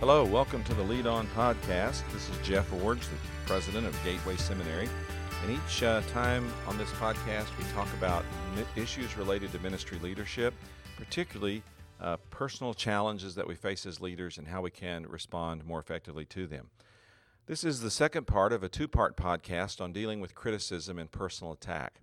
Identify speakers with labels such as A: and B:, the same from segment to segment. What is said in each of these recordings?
A: Hello, welcome to the Lead On Podcast. This is Jeff Iorg, the president of Gateway Seminary. And each uh, time on this podcast, we talk about issues related to ministry leadership, particularly uh, personal challenges that we face as leaders and how we can respond more effectively to them. This is the second part of a two part podcast on dealing with criticism and personal attack.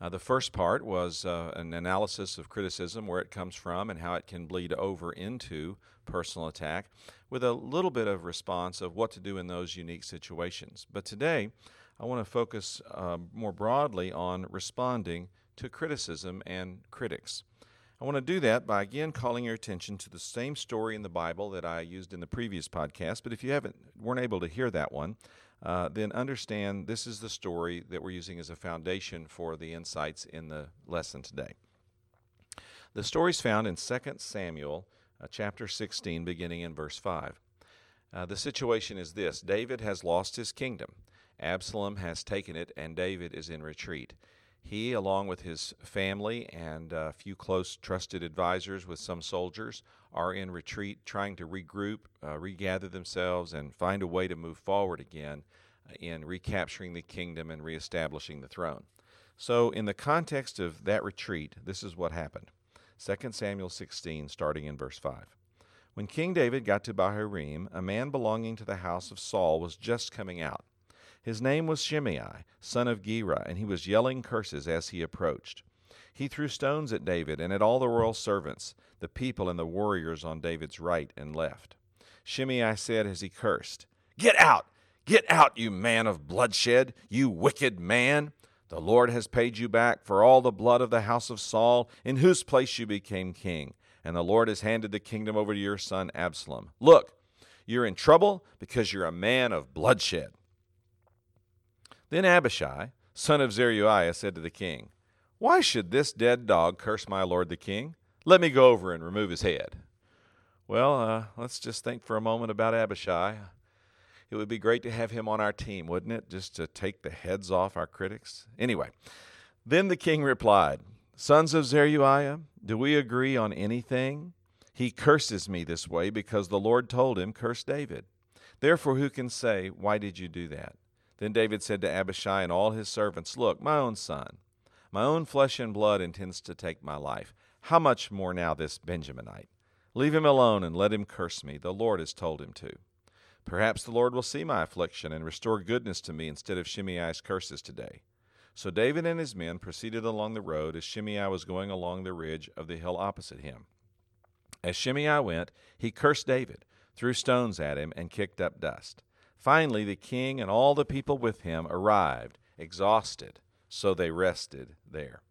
A: Uh, the first part was uh, an analysis of criticism, where it comes from, and how it can bleed over into personal attack, with a little bit of response of what to do in those unique situations. But today, I want to focus uh, more broadly on responding to criticism and critics. I want to do that by again calling your attention to the same story in the Bible that I used in the previous podcast. But if you haven't weren't able to hear that one, uh, then understand this is the story that we're using as a foundation for the insights in the lesson today. The story is found in 2 Samuel uh, chapter 16, beginning in verse 5. Uh, the situation is this David has lost his kingdom. Absalom has taken it, and David is in retreat. He, along with his family and a few close trusted advisors with some soldiers, are in retreat, trying to regroup, uh, regather themselves, and find a way to move forward again uh, in recapturing the kingdom and reestablishing the throne. So, in the context of that retreat, this is what happened 2 Samuel 16, starting in verse 5. When King David got to Bahurim, a man belonging to the house of Saul was just coming out. His name was Shimei, son of Gera, and he was yelling curses as he approached. He threw stones at David and at all the royal servants, the people and the warriors on David's right and left. Shimei said as he cursed, Get out! Get out, you man of bloodshed, you wicked man! The Lord has paid you back for all the blood of the house of Saul, in whose place you became king, and the Lord has handed the kingdom over to your son Absalom. Look, you're in trouble because you're a man of bloodshed. Then Abishai, son of Zeruiah, said to the king, Why should this dead dog curse my lord the king? Let me go over and remove his head. Well, uh, let's just think for a moment about Abishai. It would be great to have him on our team, wouldn't it? Just to take the heads off our critics. Anyway, then the king replied, Sons of Zeruiah, do we agree on anything? He curses me this way because the Lord told him, Curse David. Therefore, who can say, Why did you do that? Then David said to Abishai and all his servants, Look, my own son, my own flesh and blood intends to take my life. How much more now this Benjaminite? Leave him alone and let him curse me. The Lord has told him to. Perhaps the Lord will see my affliction and restore goodness to me instead of Shimei's curses today. So David and his men proceeded along the road as Shimei was going along the ridge of the hill opposite him. As Shimei went, he cursed David, threw stones at him, and kicked up dust. Finally, the king and all the people with him arrived, exhausted, so they rested there.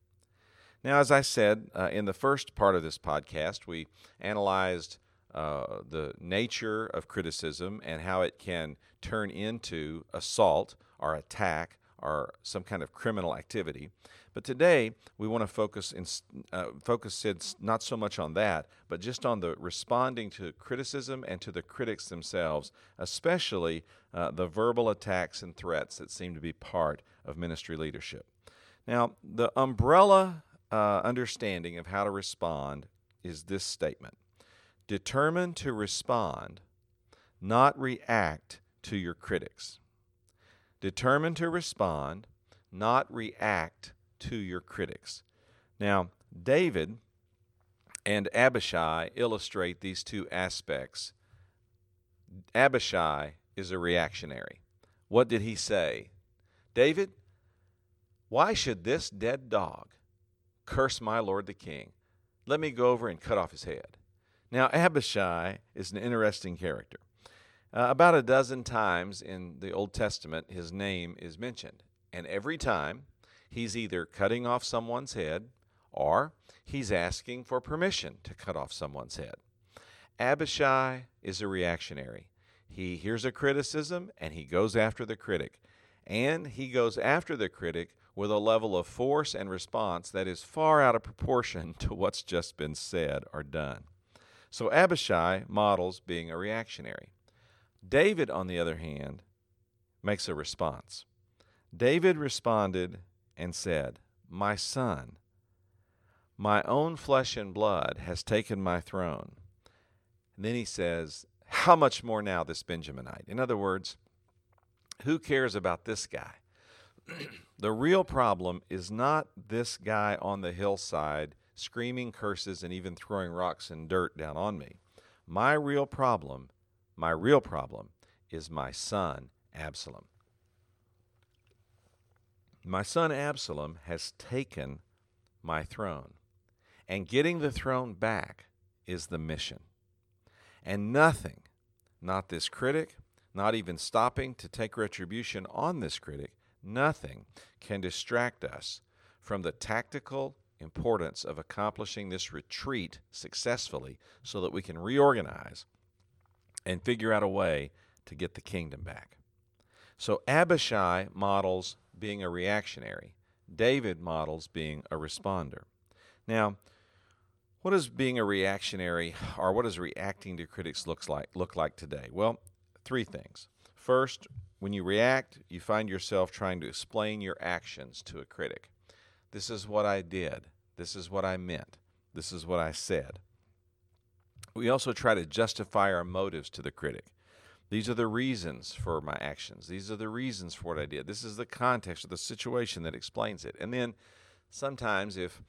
A: Now, as I said uh, in the first part of this podcast, we analyzed uh, the nature of criticism and how it can turn into assault or attack or some kind of criminal activity. But today we want to focus in, uh, focus not so much on that, but just on the responding to criticism and to the critics themselves, especially uh, the verbal attacks and threats that seem to be part of ministry leadership. Now, the umbrella uh, understanding of how to respond is this statement: determine to respond, not react to your critics. Determine to respond, not react to your critics. Now, David and Abishai illustrate these two aspects. Abishai is a reactionary. What did he say? David, why should this dead dog curse my lord the king? Let me go over and cut off his head. Now, Abishai is an interesting character. Uh, about a dozen times in the Old Testament, his name is mentioned. And every time, he's either cutting off someone's head or he's asking for permission to cut off someone's head. Abishai is a reactionary. He hears a criticism and he goes after the critic. And he goes after the critic with a level of force and response that is far out of proportion to what's just been said or done. So Abishai models being a reactionary. David, on the other hand, makes a response. David responded and said, My son, my own flesh and blood has taken my throne. And then he says, how much more now this Benjaminite? In other words, who cares about this guy? the real problem is not this guy on the hillside screaming curses and even throwing rocks and dirt down on me. My real problem, my real problem, is my son, Absalom. My son Absalom has taken my throne, and getting the throne back is the mission. And nothing, not this critic, not even stopping to take retribution on this critic, nothing can distract us from the tactical importance of accomplishing this retreat successfully so that we can reorganize and figure out a way to get the kingdom back. So Abishai models being a reactionary, David models being a responder. Now, what does being a reactionary or what does reacting to critics looks like look like today? Well, three things. First, when you react, you find yourself trying to explain your actions to a critic. This is what I did. This is what I meant. This is what I said. We also try to justify our motives to the critic. These are the reasons for my actions. These are the reasons for what I did. This is the context of the situation that explains it. And then sometimes, if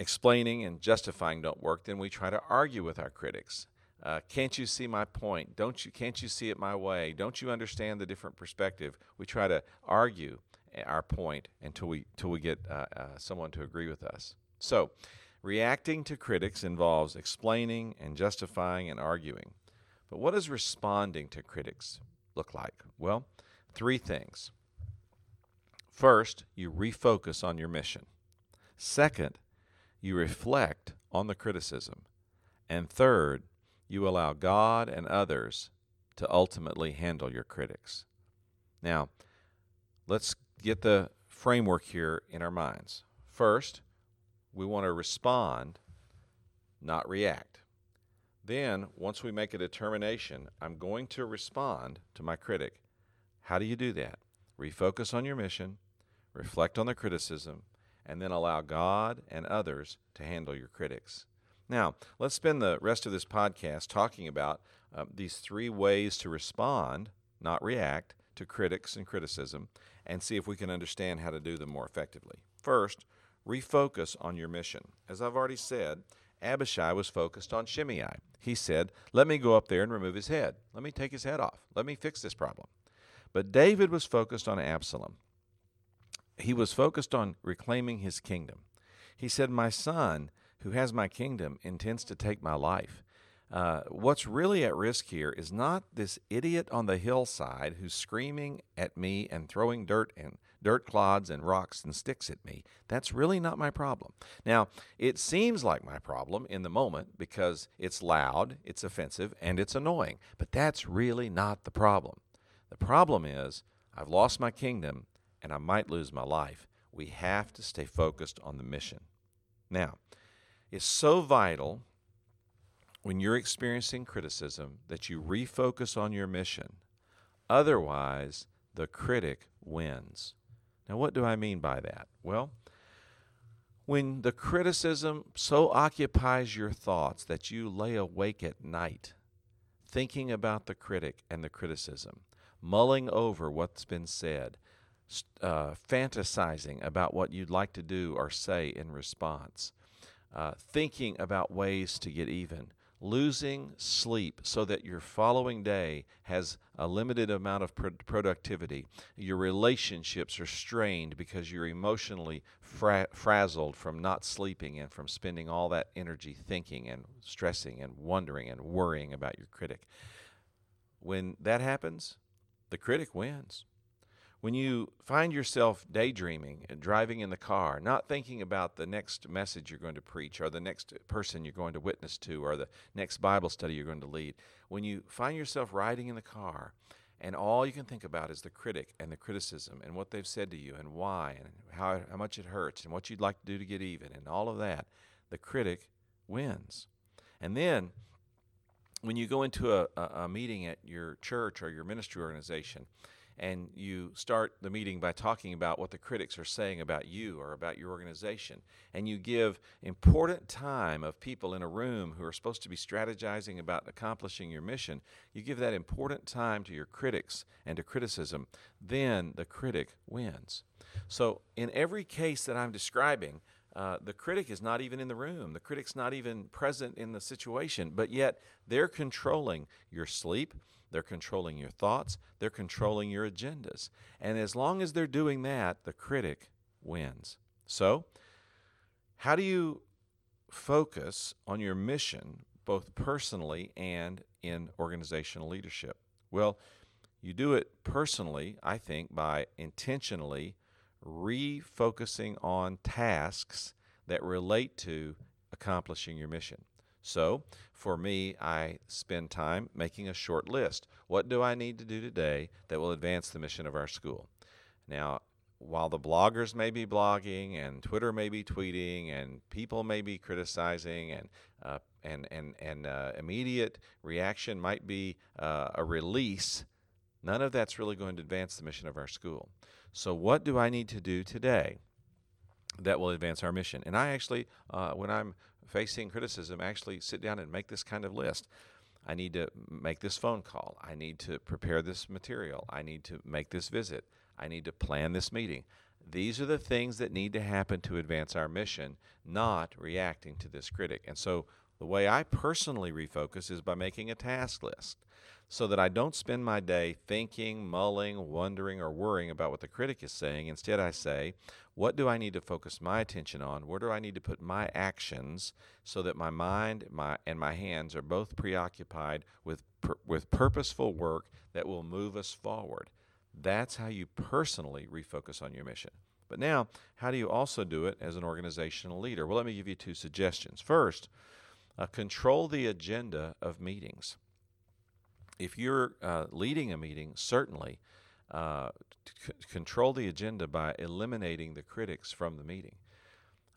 A: explaining and justifying don't work, then we try to argue with our critics. Uh, can't you see my point? Don't you? Can't you see it my way? Don't you understand the different perspective? We try to argue our point until we until we get uh, uh, someone to agree with us. So, reacting to critics involves explaining and justifying and arguing. But what does responding to critics look like? Well, three things. First, you refocus on your mission. Second, you reflect on the criticism. And third, you allow God and others to ultimately handle your critics. Now, let's get the framework here in our minds. First, we want to respond, not react. Then, once we make a determination, I'm going to respond to my critic. How do you do that? Refocus on your mission, reflect on the criticism, and then allow God and others to handle your critics. Now, let's spend the rest of this podcast talking about uh, these three ways to respond, not react, to critics and criticism, and see if we can understand how to do them more effectively. First, refocus on your mission. As I've already said, Abishai was focused on Shimei. He said, Let me go up there and remove his head. Let me take his head off. Let me fix this problem. But David was focused on Absalom. He was focused on reclaiming his kingdom. He said, My son, who has my kingdom, intends to take my life. Uh, what's really at risk here is not this idiot on the hillside who's screaming at me and throwing dirt and dirt clods and rocks and sticks at me. That's really not my problem. Now, it seems like my problem in the moment because it's loud, it's offensive, and it's annoying, but that's really not the problem. The problem is I've lost my kingdom and I might lose my life. We have to stay focused on the mission. Now, it's so vital when you're experiencing criticism that you refocus on your mission. Otherwise, the critic wins. Now, what do I mean by that? Well, when the criticism so occupies your thoughts that you lay awake at night thinking about the critic and the criticism, mulling over what's been said, uh, fantasizing about what you'd like to do or say in response, uh, thinking about ways to get even, losing sleep so that your following day has a limited amount of pro- productivity. Your relationships are strained because you're emotionally fra- frazzled from not sleeping and from spending all that energy thinking and stressing and wondering and worrying about your critic. When that happens, the critic wins. When you find yourself daydreaming and driving in the car, not thinking about the next message you're going to preach or the next person you're going to witness to or the next Bible study you're going to lead, when you find yourself riding in the car and all you can think about is the critic and the criticism and what they've said to you and why and how, how much it hurts and what you'd like to do to get even and all of that, the critic wins. And then when you go into a, a, a meeting at your church or your ministry organization, and you start the meeting by talking about what the critics are saying about you or about your organization, and you give important time of people in a room who are supposed to be strategizing about accomplishing your mission, you give that important time to your critics and to criticism, then the critic wins. So, in every case that I'm describing, uh, the critic is not even in the room. The critic's not even present in the situation, but yet they're controlling your sleep, they're controlling your thoughts, they're controlling your agendas. And as long as they're doing that, the critic wins. So, how do you focus on your mission, both personally and in organizational leadership? Well, you do it personally, I think, by intentionally refocusing on tasks that relate to accomplishing your mission. So, for me, I spend time making a short list. What do I need to do today that will advance the mission of our school? Now, while the bloggers may be blogging and Twitter may be tweeting and people may be criticizing and uh, and and and uh, immediate reaction might be uh, a release, none of that's really going to advance the mission of our school. So, what do I need to do today that will advance our mission? And I actually, uh, when I'm facing criticism, actually sit down and make this kind of list. I need to make this phone call. I need to prepare this material. I need to make this visit. I need to plan this meeting. These are the things that need to happen to advance our mission, not reacting to this critic. And so, the way I personally refocus is by making a task list so that I don't spend my day thinking, mulling, wondering, or worrying about what the critic is saying. Instead, I say, what do I need to focus my attention on? Where do I need to put my actions so that my mind my, and my hands are both preoccupied with, with purposeful work that will move us forward? That's how you personally refocus on your mission. But now, how do you also do it as an organizational leader? Well, let me give you two suggestions. First, uh, control the agenda of meetings if you're uh, leading a meeting, certainly uh, c- control the agenda by eliminating the critics from the meeting.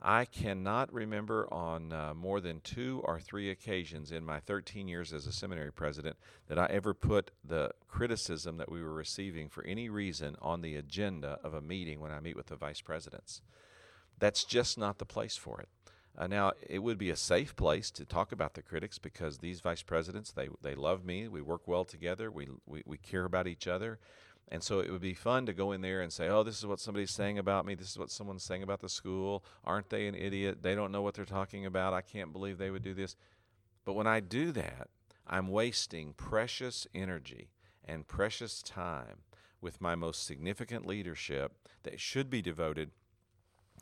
A: I cannot remember on uh, more than two or three occasions in my 13 years as a seminary president that I ever put the criticism that we were receiving for any reason on the agenda of a meeting when I meet with the vice presidents. That's just not the place for it. Uh, now, it would be a safe place to talk about the critics because these vice presidents, they, they love me. We work well together. We, we, we care about each other. And so it would be fun to go in there and say, oh, this is what somebody's saying about me. This is what someone's saying about the school. Aren't they an idiot? They don't know what they're talking about. I can't believe they would do this. But when I do that, I'm wasting precious energy and precious time with my most significant leadership that should be devoted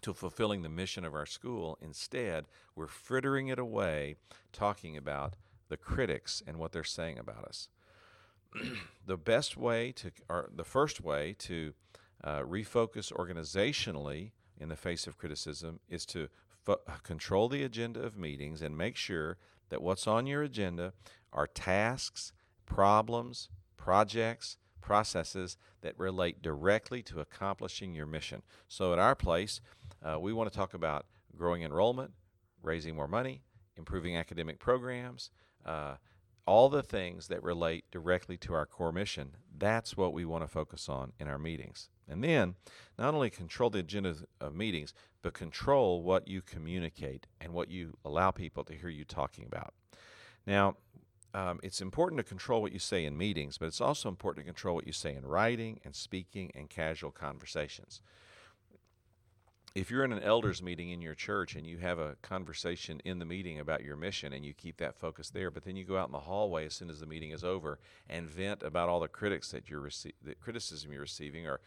A: to fulfilling the mission of our school. Instead, we're frittering it away talking about the critics and what they're saying about us. the best way to, or the first way to uh, refocus organizationally in the face of criticism is to fo- control the agenda of meetings and make sure that what's on your agenda are tasks, problems, projects, processes that relate directly to accomplishing your mission. So at our place, uh, we want to talk about growing enrollment, raising more money, improving academic programs, uh, all the things that relate directly to our core mission. That's what we want to focus on in our meetings. And then not only control the agenda of meetings, but control what you communicate and what you allow people to hear you talking about. Now, um, it's important to control what you say in meetings, but it's also important to control what you say in writing and speaking and casual conversations if you're in an elders meeting in your church and you have a conversation in the meeting about your mission and you keep that focus there, but then you go out in the hallway as soon as the meeting is over and vent about all the critics that you're rece- the criticism you're receiving, or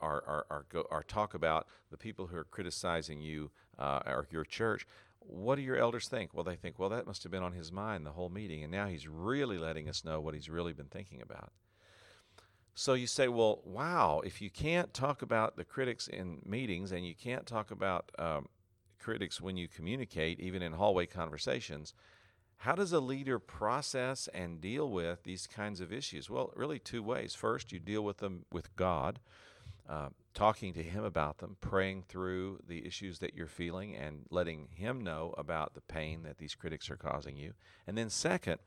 A: or, or, or, go, or talk about the people who are criticizing you uh, or your church. What do your elders think? Well, they think, well, that must have been on his mind the whole meeting, and now he's really letting us know what he's really been thinking about. So you say, well, wow, if you can't talk about the critics in meetings and you can't talk about um, critics when you communicate, even in hallway conversations, how does a leader process and deal with these kinds of issues? Well, really, two ways. First, you deal with them with God, uh, talking to Him about them, praying through the issues that you're feeling, and letting Him know about the pain that these critics are causing you. And then, second,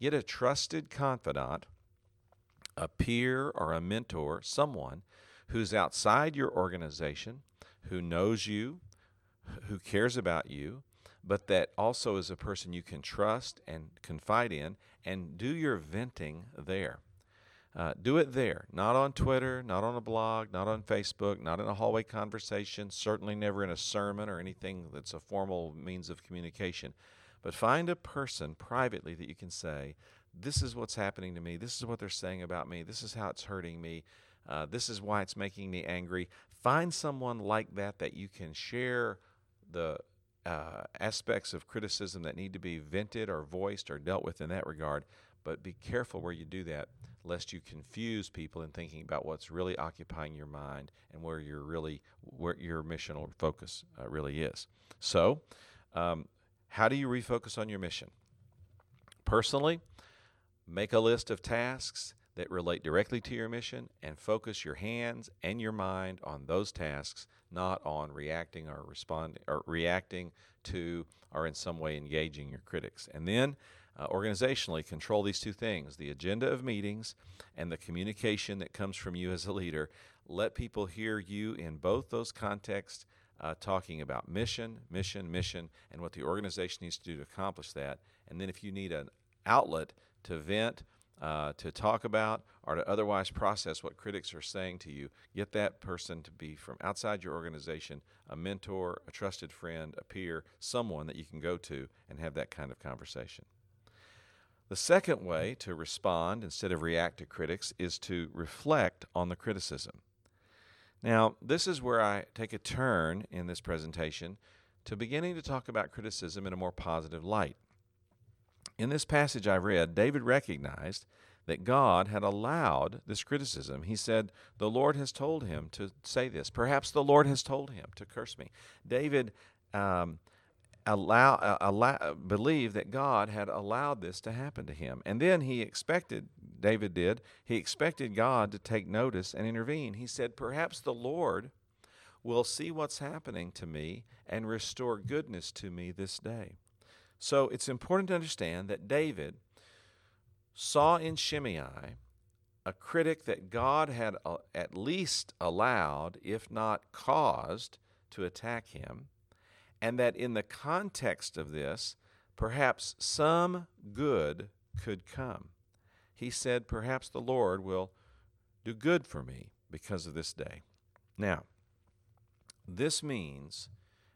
A: get a trusted confidant a peer or a mentor, someone who's outside your organization, who knows you, who cares about you, but that also is a person you can trust and confide in, and do your venting there. Uh, do it there, not on Twitter, not on a blog, not on Facebook, not in a hallway conversation, certainly never in a sermon or anything that's a formal means of communication. But find a person privately that you can say, This is what's happening to me. This is what they're saying about me. This is how it's hurting me. Uh, this is why it's making me angry. Find someone like that that you can share the uh, aspects of criticism that need to be vented or voiced or dealt with in that regard. But be careful where you do that, lest you confuse people in thinking about what's really occupying your mind and where you're really where your mission or focus uh, really is. So, um, how do you refocus on your mission? Personally, make a list of tasks that relate directly to your mission and focus your hands and your mind on those tasks, not on reacting or responding or reacting to or in some way engaging your critics. And then uh, organizationally control these two things the agenda of meetings and the communication that comes from you as a leader. Let people hear you in both those contexts uh, talking about mission, mission, mission, and what the organization needs to do to accomplish that. And then if you need an outlet to vent, uh, to talk about or to otherwise process what critics are saying to you, get that person to be from outside your organization a mentor, a trusted friend, a peer, someone that you can go to and have that kind of conversation. The second way to respond instead of react to critics is to reflect on the criticism. Now, this is where I take a turn in this presentation to beginning to talk about criticism in a more positive light. In this passage I read, David recognized that God had allowed this criticism. He said, The Lord has told him to say this. Perhaps the Lord has told him to curse me. David um, allow, uh, allow, believe that God had allowed this to happen to him. And then he expected, David did, he expected God to take notice and intervene. He said, Perhaps the Lord will see what's happening to me and restore goodness to me this day. So it's important to understand that David saw in Shimei a critic that God had uh, at least allowed, if not caused, to attack him and that in the context of this, perhaps some good could come. He said, Perhaps the Lord will do good for me because of this day. Now, this means,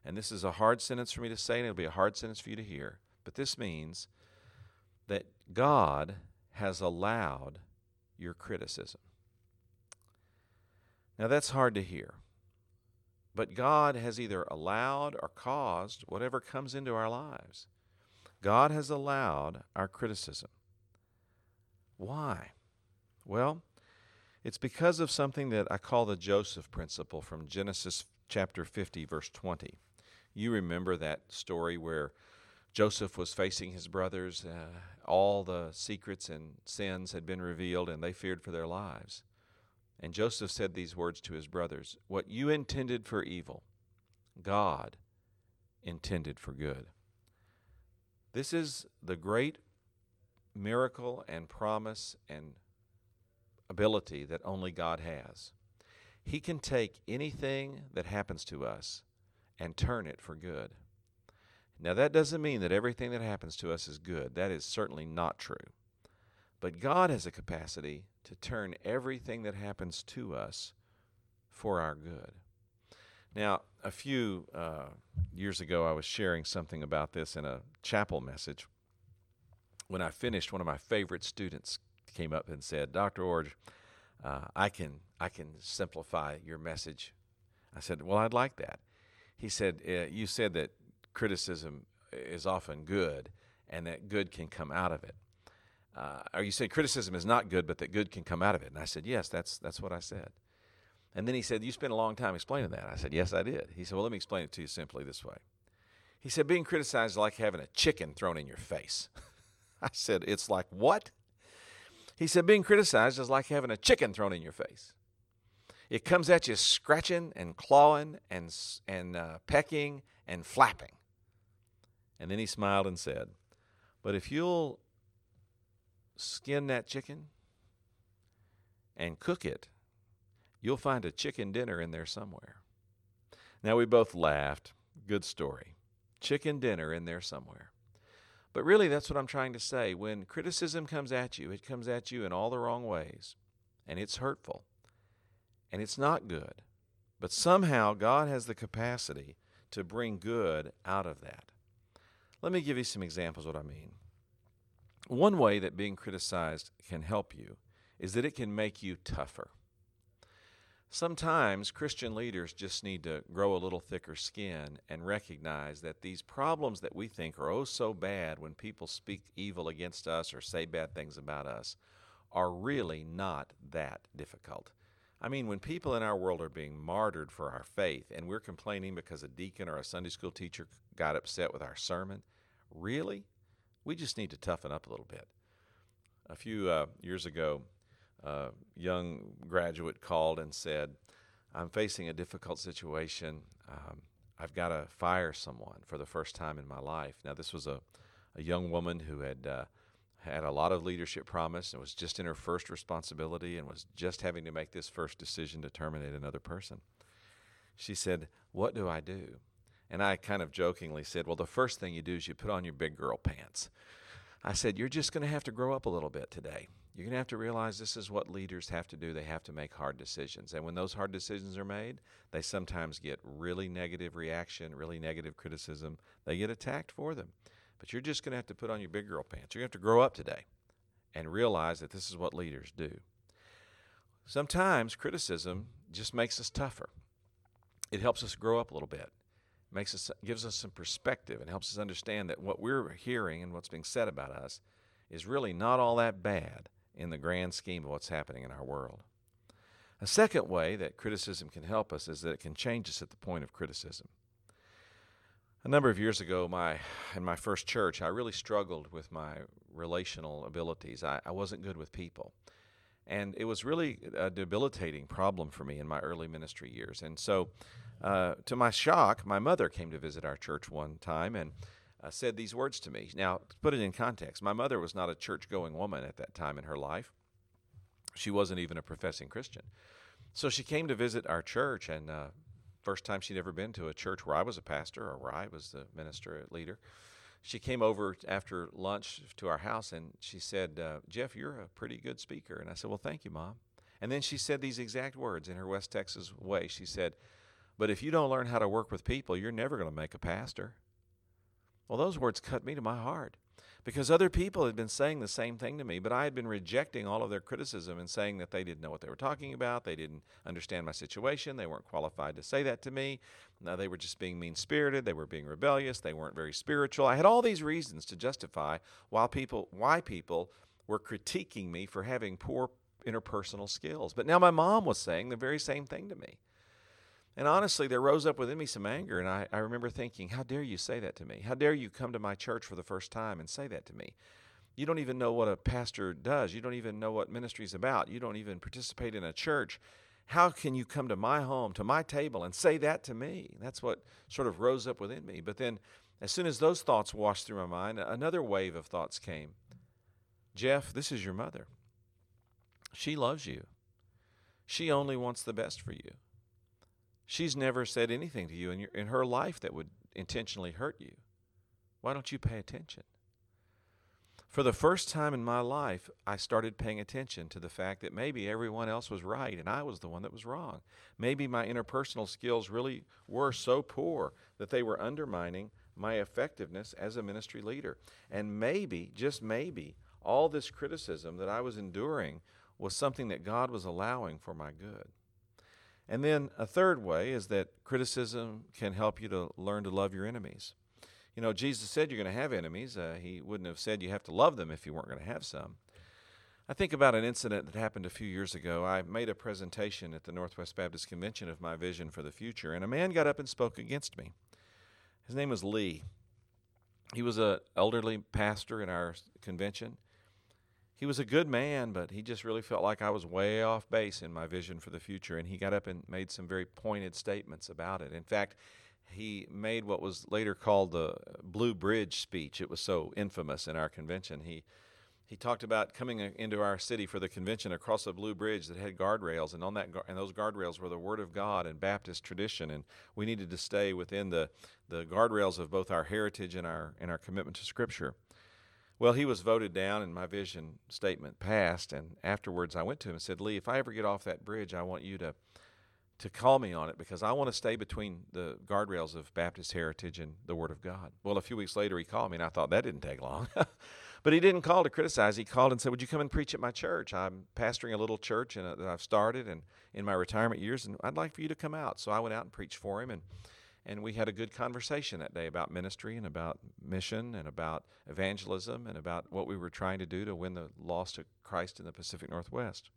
A: and this is a hard sentence for me to say, and it'll be a hard sentence for you to hear, but this means that God has allowed your criticism. Now, that's hard to hear. But God has either allowed or caused whatever comes into our lives. God has allowed our criticism. Why? Well, it's because of something that I call the Joseph principle from Genesis chapter 50, verse 20. You remember that story where Joseph was facing his brothers. Uh, all the secrets and sins had been revealed, and they feared for their lives. And Joseph said these words to his brothers What you intended for evil, God intended for good. This is the great miracle and promise and ability that only God has. He can take anything that happens to us and turn it for good. Now, that doesn't mean that everything that happens to us is good. That is certainly not true. But God has a capacity to turn everything that happens to us for our good. Now, a few uh, years ago, I was sharing something about this in a chapel message. When I finished, one of my favorite students came up and said, Dr. Iorg, uh, I, can, I can simplify your message. I said, Well, I'd like that. He said, uh, You said that criticism is often good and that good can come out of it uh, or you say criticism is not good, but that good can come out of it. And I said, yes, that's, that's what I said. And then he said, you spent a long time explaining that. I said, yes, I did. He said, well, let me explain it to you simply this way. He said, being criticized is like having a chicken thrown in your face. I said, it's like what? He said, being criticized is like having a chicken thrown in your face. It comes at you scratching and clawing and, and uh, pecking and flapping. And then he smiled and said, But if you'll skin that chicken, and cook it, you'll find a chicken dinner in there somewhere. Now, we both laughed. Good story. Chicken dinner in there somewhere. But really, that's what I'm trying to say. When criticism comes at you, it comes at you in all the wrong ways, and it's hurtful, and it's not good. But somehow, God has the capacity to bring good out of that. Let me give you some examples of what I mean. One way that being criticized can help you is that it can make you tougher. Sometimes Christian leaders just need to grow a little thicker skin and recognize that these problems that we think are oh so bad when people speak evil against us or say bad things about us are really not that difficult. I mean, when people in our world are being martyred for our faith and we're complaining because a deacon or a Sunday school teacher got upset with our sermon, really? We just need to toughen up a little bit. A few uh, years ago, a young graduate called and said, I'm facing a difficult situation. Um, I've got to fire someone for the first time in my life. Now, this was a, a young woman who had uh, had a lot of leadership promise and was just in her first responsibility and was just having to make this first decision to terminate another person. She said, What do I do? And I kind of jokingly said, Well, the first thing you do is you put on your big girl pants. I said, You're just going to have to grow up a little bit today. You're going to have to realize this is what leaders have to do. They have to make hard decisions. And when those hard decisions are made, they sometimes get really negative reaction, really negative criticism. They get attacked for them. But you're just going to have to put on your big girl pants. You're going to have to grow up today and realize that this is what leaders do. Sometimes criticism just makes us tougher. It helps us grow up a little bit. Makes us gives us some perspective and helps us understand that what we're hearing and what's being said about us is really not all that bad in the grand scheme of what's happening in our world. A second way that criticism can help us is that it can change us at the point of criticism. A number of years ago, my in my first church, I really struggled with my relational abilities. I, I wasn't good with people. And it was really a debilitating problem for me in my early ministry years. And so, uh, to my shock, my mother came to visit our church one time, and uh, said these words to me. Now, to put it in context, my mother was not a church going woman at that time in her life. She wasn't even a professing Christian. So she came to visit our church, and uh, first time she'd ever been to a church where I was a pastor or where I was the minister leader. She came over after lunch to our house and she said, uh, Jeff, you're a pretty good speaker. And I said, Well, thank you, Mom. And then she said these exact words in her West Texas way. She said, But if you don't learn how to work with people, you're never going to make a pastor. Well, those words cut me to my heart because other people had been saying the same thing to me, but I had been rejecting all of their criticism and saying that they didn't know what they were talking about. They didn't understand my situation. They weren't qualified to say that to me. No, they were just being mean spirited. They were being rebellious. They weren't very spiritual. I had all these reasons to justify why people, why people were critiquing me for having poor interpersonal skills. But now my mom was saying the very same thing to me. And honestly, there rose up within me some anger. And I, I remember thinking, how dare you say that to me? How dare you come to my church for the first time and say that to me? You don't even know what a pastor does. You don't even know what ministry is about. You don't even participate in a church. How can you come to my home, to my table, and say that to me? That's what sort of rose up within me. But then, as soon as those thoughts washed through my mind, another wave of thoughts came Jeff, this is your mother. She loves you, she only wants the best for you. She's never said anything to you in, your, in her life that would intentionally hurt you. Why don't you pay attention? For the first time in my life, I started paying attention to the fact that maybe everyone else was right and I was the one that was wrong. Maybe my interpersonal skills really were so poor that they were undermining my effectiveness as a ministry leader. And maybe, just maybe, all this criticism that I was enduring was something that God was allowing for my good. And then a third way is that criticism can help you to learn to love your enemies. You know, Jesus said you're going to have enemies. Uh, he wouldn't have said you have to love them if you weren't going to have some. I think about an incident that happened a few years ago. I made a presentation at the Northwest Baptist Convention of my vision for the future, and a man got up and spoke against me. His name was Lee. He was an elderly pastor in our convention, he was a good man, but he just really felt like I was way off base in my vision for the future. And he got up and made some very pointed statements about it. In fact, he made what was later called the Blue Bridge speech. It was so infamous in our convention. He he talked about coming uh, into our city for the convention across a blue bridge that had guardrails, and on that and those guardrails were the Word of God and Baptist tradition, and we needed to stay within the the guardrails of both our heritage and our and our commitment to Scripture. Well, he was voted down, and my vision statement passed. And afterwards, I went to him and said, "Lee, if I ever get off that bridge, I want you to." To call me on it because I want to stay between the guardrails of Baptist heritage and the Word of God. Well, a few weeks later, he called me, and I thought that didn't take long. But he didn't call to criticize. He called and said, Would you come and preach at my church? I'm pastoring a little church and, that I've started and in my retirement years, and I'd like for you to come out. So I went out and preached for him. And, and we had a good conversation that day about ministry and about mission and about evangelism and about what we were trying to do to win the lost to Christ in the Pacific Northwest.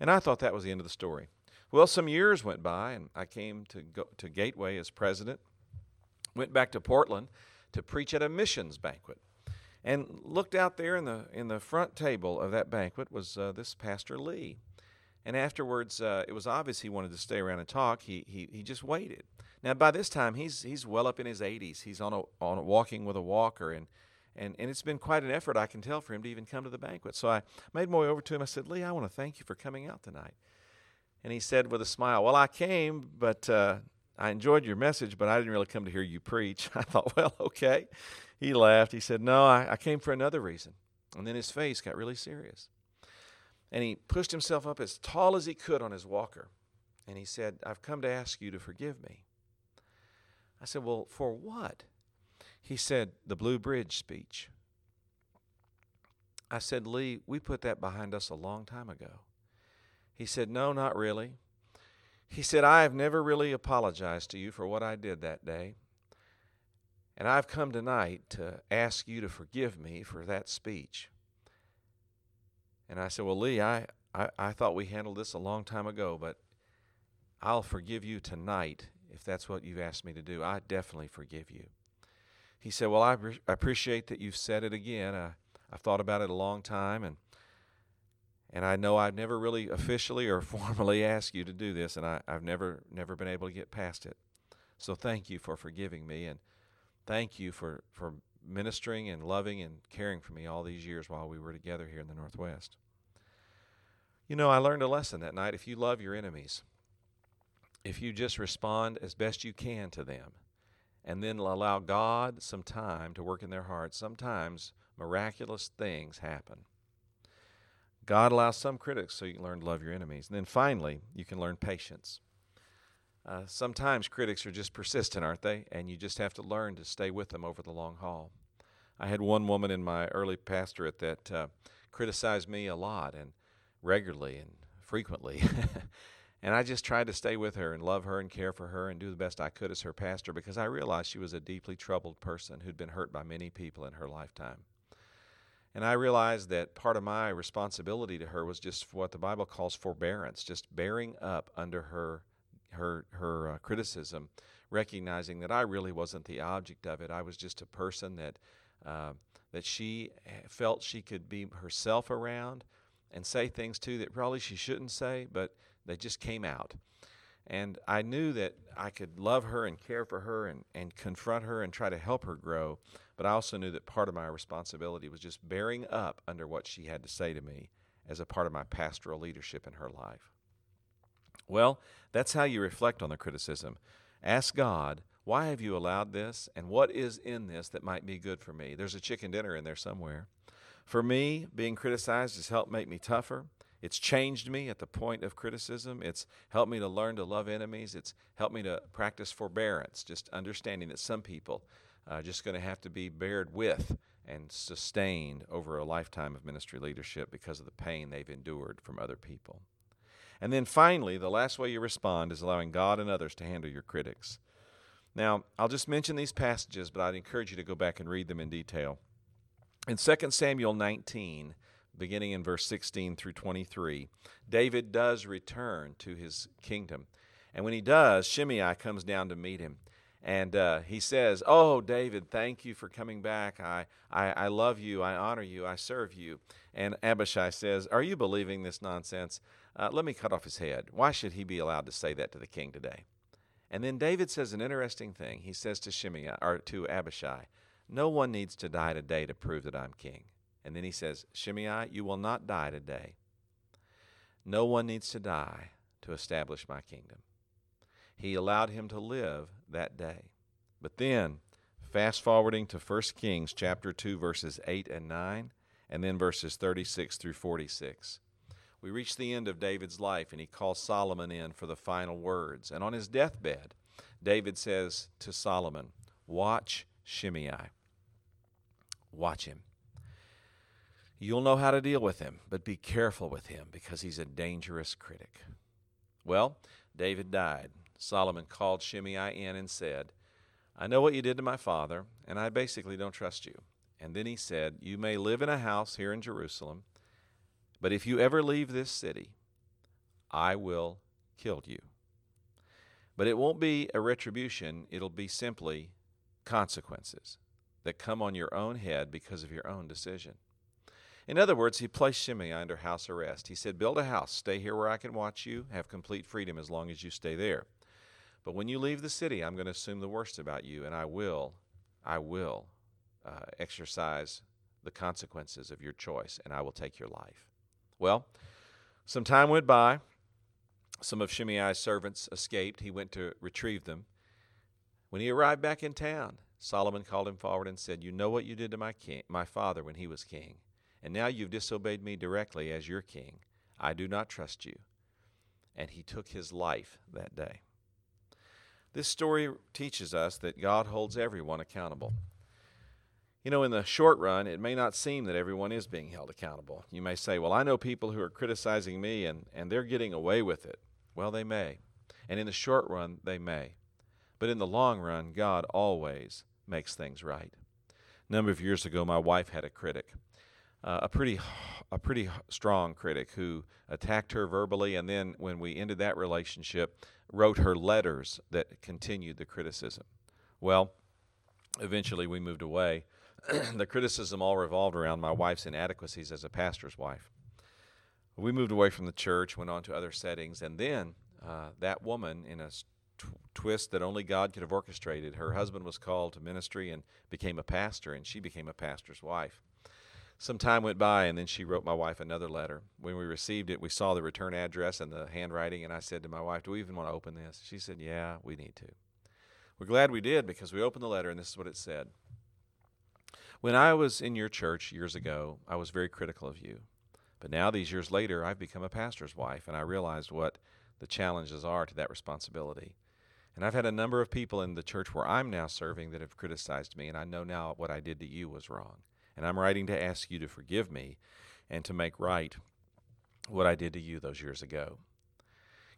A: And I thought that was the end of the story. Well, some years went by, and I came to, go, to Gateway as president, went back to Portland to preach at a missions banquet and looked out there in the in the front table of that banquet was uh, this Pastor Lee. And afterwards, uh, it was obvious he wanted to stay around and talk. He, he he just waited. Now by this time, he's he's well up in his 80s. He's on a on a walking with a walker, and and and it's been quite an effort I can tell for him to even come to the banquet. So I made my way over to him. I said, Lee, I want to thank you for coming out tonight. And he said with a smile, Well, I came, but uh, I enjoyed your message, but I didn't really come to hear you preach. I thought, well, okay. He laughed. He said, No, I, I came for another reason. And then his face got really serious. And he pushed himself up as tall as he could on his walker. And he said, I've come to ask you to forgive me. I said, Well, for what? He said, The Blue Bridge speech. I said, Lee, we put that behind us a long time ago. He said, No, not really. He said, I have never really apologized to you for what I did that day. And I've come tonight to ask you to forgive me for that speech. And I said, Well, Lee, I, I, I thought we handled this a long time ago, but I'll forgive you tonight if that's what you've asked me to do. I definitely forgive you. He said, Well, I, re- appreciate that you've said it again. I, I've thought about it a long time, and and I know I've never really officially or formally asked you to do this, and I, I've never never been able to get past it. So thank you for forgiving me, and thank you for, for ministering and loving and caring for me all these years while we were together here in the Northwest. You know, I learned a lesson that night. If you love your enemies, if you just respond as best you can to them, and then allow God some time to work in their hearts, sometimes miraculous things happen. God allows some critics so you can learn to love your enemies. And then finally, you can learn patience. Uh, sometimes critics are just persistent, aren't they? And you just have to learn to stay with them over the long haul. I had one woman in my early pastorate that uh, criticized me a lot and regularly and frequently. and I just tried to stay with her and love her and care for her and do the best I could as her pastor because I realized she was a deeply troubled person who'd been hurt by many people in her lifetime. And I realized that part of my responsibility to her was just what the Bible calls forbearance, just bearing up under her her her uh, criticism, recognizing that I really wasn't the object of it. I was just a person that uh, that she felt she could be herself around and say things to that probably she shouldn't say, but they just came out. And I knew that I could love her and care for her and, and confront her and try to help her grow. But I also knew that part of my responsibility was just bearing up under what she had to say to me as a part of my pastoral leadership in her life. Well, that's how you reflect on the criticism. Ask God, why have you allowed this? And what is in this that might be good for me? There's a chicken dinner in there somewhere. For me, being criticized has helped make me tougher. It's changed me at the point of criticism. It's helped me to learn to love enemies. It's helped me to practice forbearance, just understanding that some people are just going to have to be bared with and sustained over a lifetime of ministry leadership because of the pain they've endured from other people. And then finally, the last way you respond is allowing God and others to handle your critics. Now, I'll just mention these passages, but I'd encourage you to go back and read them in detail. In 2 Samuel 19, beginning in verse 16 through 23, David does return to his kingdom. And when he does, Shimei comes down to meet him. And uh, he says, Oh, David, thank you for coming back. I, I, I love you. I honor you. I serve you. And Abishai says, Are you believing this nonsense? Uh, let me cut off his head. Why should he be allowed to say that to the king today? And then David says an interesting thing. He says to Shimei, or to Abishai, No one needs to die today to prove that I'm king. And then he says, Shimei, you will not die today. No one needs to die to establish my kingdom. He allowed him to live that day. But then, fast forwarding to 1 Kings chapter 2 verses 8 and 9 and then verses 36 through 46. We reach the end of David's life and he calls Solomon in for the final words. And on his deathbed, David says to Solomon, "Watch Shimei. Watch him. You'll know how to deal with him, but be careful with him because he's a dangerous critic. Well, David died. Solomon called Shimei in and said, I know what you did to my father, and I basically don't trust you. And then he said, You may live in a house here in Jerusalem, but if you ever leave this city, I will kill you. But it won't be a retribution, it'll be simply consequences that come on your own head because of your own decision. In other words, he placed Shimei under house arrest. He said, Build a house, stay here where I can watch you, have complete freedom as long as you stay there. But when you leave the city, I'm going to assume the worst about you, and I will, I will uh, exercise the consequences of your choice, and I will take your life. Well, some time went by. Some of Shimei's servants escaped. He went to retrieve them. When he arrived back in town, Solomon called him forward and said, You know what you did to my king, my father when he was king. And now you've disobeyed me directly as your king. I do not trust you. And he took his life that day. This story teaches us that God holds everyone accountable. You know, in the short run, it may not seem that everyone is being held accountable. You may say, Well, I know people who are criticizing me and, and they're getting away with it. Well, they may. And in the short run, they may. But in the long run, God always makes things right. A number of years ago, my wife had a critic uh, a pretty a pretty strong critic who attacked her verbally and then when we ended that relationship wrote her letters that continued the criticism. Well eventually we moved away. The criticism all revolved around my wife's inadequacies as a pastor's wife. We moved away from the church went on to other settings and then uh, that woman in a twist that only god could have orchestrated her husband was called to ministry and became a pastor and she became a pastor's wife some time went by, and then she wrote my wife another letter. When we received it, we saw the return address and the handwriting, and I said to my wife, Do we even want to open this? She said, Yeah, we need to. We're glad we did because we opened the letter, and this is what it said. When I was in your church years ago, I was very critical of you. But now, these years later, I've become a pastor's wife, and I realized what the challenges are to that responsibility. And I've had a number of people in the church where I'm now serving that have criticized me, and I know now what I did to you was wrong. And I'm writing to ask you to forgive me and to make right what I did to you those years ago.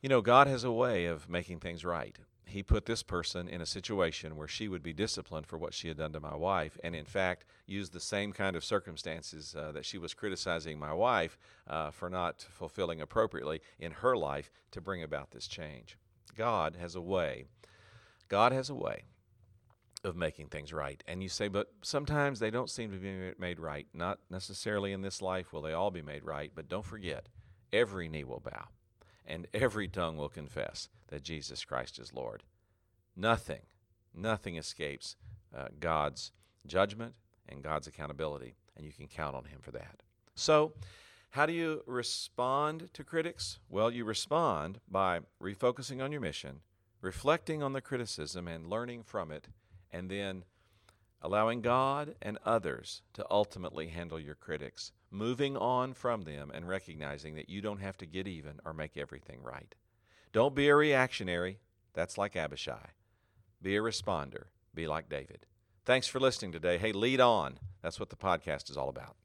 A: You know, God has a way of making things right. He put this person in a situation where she would be disciplined for what she had done to my wife, and in fact, used the same kind of circumstances uh, that she was criticizing my wife uh, for not fulfilling appropriately in her life to bring about this change. God has a way. God has a way of making things right. And you say, but sometimes they don't seem to be made right. Not necessarily in this life will they all be made right, but don't forget, every knee will bow and every tongue will confess that Jesus Christ is Lord. Nothing, nothing escapes uh, God's judgment and God's accountability, and you can count on Him for that. So, how do you respond to critics? Well, you respond by refocusing on your mission, reflecting on the criticism, and learning from it and then allowing God and others to ultimately handle your critics, moving on from them and recognizing that you don't have to get even or make everything right. Don't be a reactionary. That's like Abishai. Be a responder. Be like David. Thanks for listening today. Hey, lead on. That's what the podcast is all about.